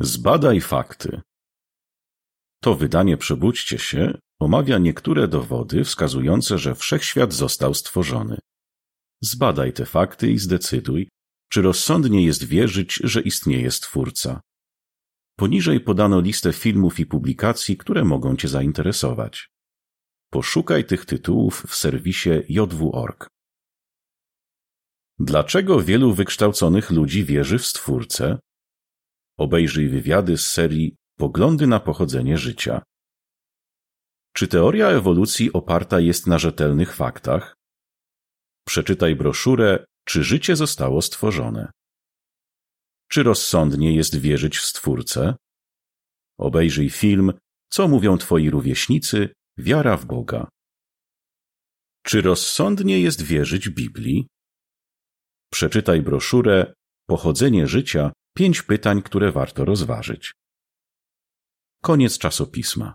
Zbadaj fakty. To wydanie Przebudźcie się omawia niektóre dowody wskazujące, że wszechświat został stworzony. Zbadaj te fakty i zdecyduj, czy rozsądnie jest wierzyć, że istnieje Stwórca. Poniżej podano listę filmów i publikacji, które mogą Cię zainteresować. Poszukaj tych tytułów w serwisie jw.org. Dlaczego wielu wykształconych ludzi wierzy w Stwórcę? Obejrzyj wywiady z serii Poglądy na pochodzenie życia. Czy teoria ewolucji oparta jest na rzetelnych faktach? Przeczytaj broszurę Czy życie zostało stworzone? Czy rozsądnie jest wierzyć w Stwórcę? Obejrzyj film Co mówią Twoi rówieśnicy? Wiara w Boga. Czy rozsądnie jest wierzyć Biblii? Przeczytaj broszurę Pochodzenie życia Pięć pytań, które warto rozważyć. Koniec czasopisma.